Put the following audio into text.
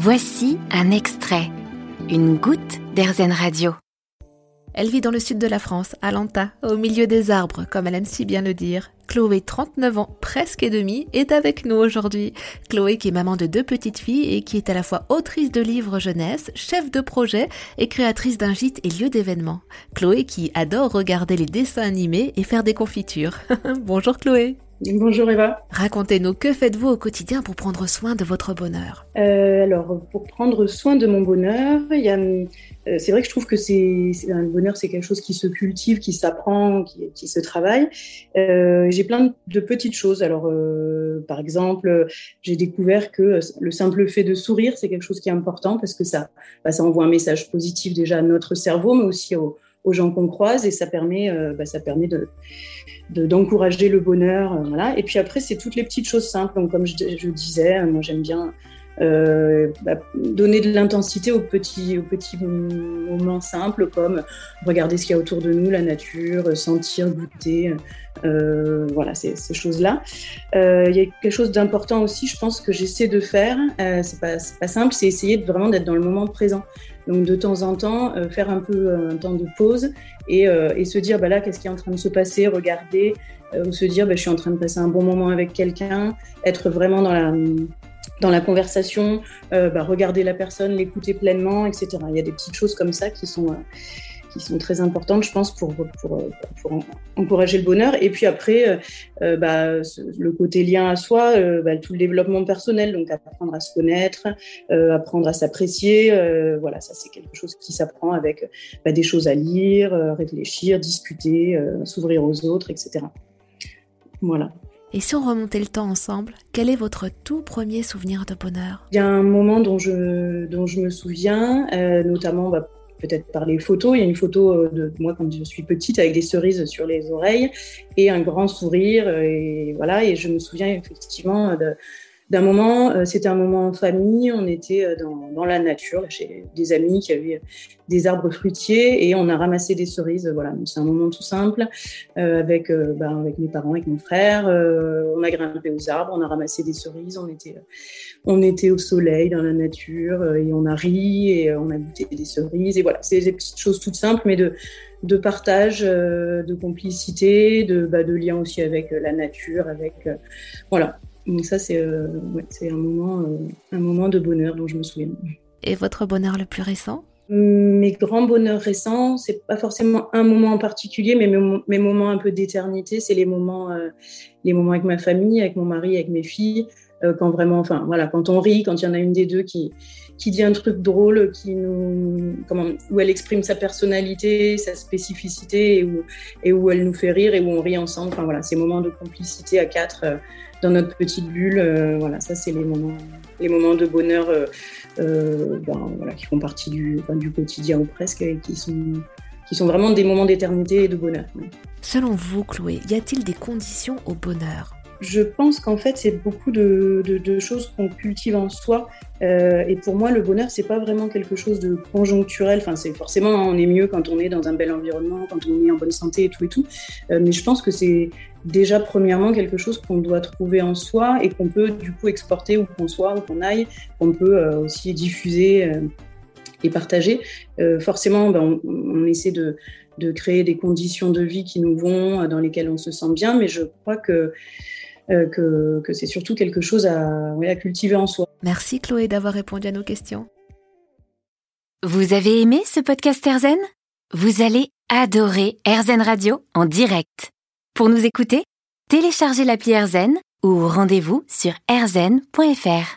Voici un extrait, une goutte d'Airzen Radio. Elle vit dans le sud de la France, à Lanta, au milieu des arbres, comme elle aime si bien le dire. Chloé, 39 ans, presque et demi, est avec nous aujourd'hui. Chloé qui est maman de deux petites filles et qui est à la fois autrice de livres jeunesse, chef de projet et créatrice d'un gîte et lieu d'événement. Chloé qui adore regarder les dessins animés et faire des confitures. Bonjour Chloé. Bonjour Eva. Racontez-nous, que faites-vous au quotidien pour prendre soin de votre bonheur? Euh, Alors, pour prendre soin de mon bonheur, il y a, euh, c'est vrai que je trouve que c'est, le bonheur, c'est quelque chose qui se cultive, qui s'apprend, qui, qui se travaille. Euh, j'ai plein de petites choses. Alors, euh, par exemple, j'ai découvert que le simple fait de sourire, c'est quelque chose qui est important parce que ça, bah, ça envoie un message positif déjà à notre cerveau, mais aussi aux, aux gens qu'on croise et ça permet, euh, bah, ça permet de d'encourager le bonheur. Euh, voilà. Et puis après, c'est toutes les petites choses simples. Donc, comme je, je disais, moi j'aime bien euh, bah, donner de l'intensité aux petits, aux petits moments simples comme regarder ce qu'il y a autour de nous, la nature, sentir, goûter, euh, voilà, ces, choses-là. Euh, il y a quelque chose d'important aussi, je pense, que j'essaie de faire, euh, c'est pas, pas simple, c'est essayer de, vraiment d'être dans le moment présent. Donc de temps en temps, euh, faire un peu un temps de pause et, et se dire, bah là, qu'est-ce qui est en train de se passer, regarder, ou se dire, bah, je suis en train de passer un bon moment avec quelqu'un, être vraiment dans la conversation, euh, bah, regarder la personne, l'écouter pleinement, etc. Il y a des petites choses comme ça qui sont, euh, qui sont très importantes, je pense, pour, pour, pour, encourager le bonheur. Et puis après, euh, bah, le côté lien à soi, bah, tout le développement personnel, donc apprendre à se connaître, apprendre à s'apprécier. voilà, ça c'est quelque chose qui s'apprend avec bah, des choses à lire, réfléchir, discuter, s'ouvrir aux autres, etc. Voilà. Et si on remontait le temps ensemble, quel est votre tout premier souvenir de bonheur? Il y a un moment dont je, dont je me souviens, euh, notamment bah, peut-être par les photos. Il y a une photo euh, de moi quand je suis petite avec des cerises sur les oreilles et un grand sourire. Et voilà, et je me souviens effectivement de, d'un moment, euh, c'était un moment en famille, on était euh, dans, dans la nature, j'ai des amis qui avaient des arbres fruitiers et on a ramassé des cerises. Voilà, c'est un moment tout simple euh, avec, ben, avec mes parents, avec mon frère. Euh, on a grimpé aux arbres, on a ramassé des cerises, on était, on était au soleil, dans la nature et on a ri et on a goûté des cerises. Et voilà, c'est des petites choses toutes simples, mais de, de partage, de complicité, de, bah, de lien aussi avec la nature, avec voilà, donc ça, c'est euh, ouais, un, moment, euh, un moment de bonheur dont je me souviens. Et votre bonheur le plus récent? Mes grands bonheurs récents, c'est pas forcément un moment en particulier, mais mes, mes moments un peu d'éternité, c'est les moments, euh, les moments avec ma famille, avec mon mari, avec mes filles, quand vraiment, enfin voilà, quand on rit, quand il y en a une des deux qui qui dit un truc drôle, qui nous, comment, où elle exprime sa personnalité, sa spécificité, et où, et où elle nous fait rire et où on rit ensemble. Enfin voilà, ces moments de complicité à quatre euh, dans notre petite bulle. Euh, voilà, ça c'est les moments, les moments de bonheur, euh, euh, ben, voilà, qui font partie du quotidien ou presque, et qui sont, qui sont vraiment des moments d'éternité et de bonheur. Selon vous, Chloé, y a-t-il des conditions au bonheur? Je pense qu'en fait, c'est beaucoup de, de, de choses qu'on cultive en soi. Euh, et pour moi, le bonheur, c'est pas vraiment quelque chose de conjoncturel. Enfin, c'est forcément, on est mieux quand on est dans un bel environnement, quand on est en bonne santé et tout et tout. Euh, mais je pense que c'est déjà premièrement quelque chose qu'on doit trouver en soi et qu'on peut du coup exporter où qu'on soit, où qu'on aille, qu'on peut euh, aussi diffuser euh, et partager. Euh, forcément, ben, on, on, essaie de, de créer des conditions de vie qui nous vont, dans lesquelles on se sent bien. Mais je crois que euh, que, que c'est surtout quelque chose à, ouais, à cultiver en soi. Merci Chloé d'avoir répondu à nos questions. Vous avez aimé ce podcast Erzen Vous allez adorer Erzen Radio en direct. Pour nous écouter, téléchargez l'appli Erzen ou rendez-vous sur erzen.fr.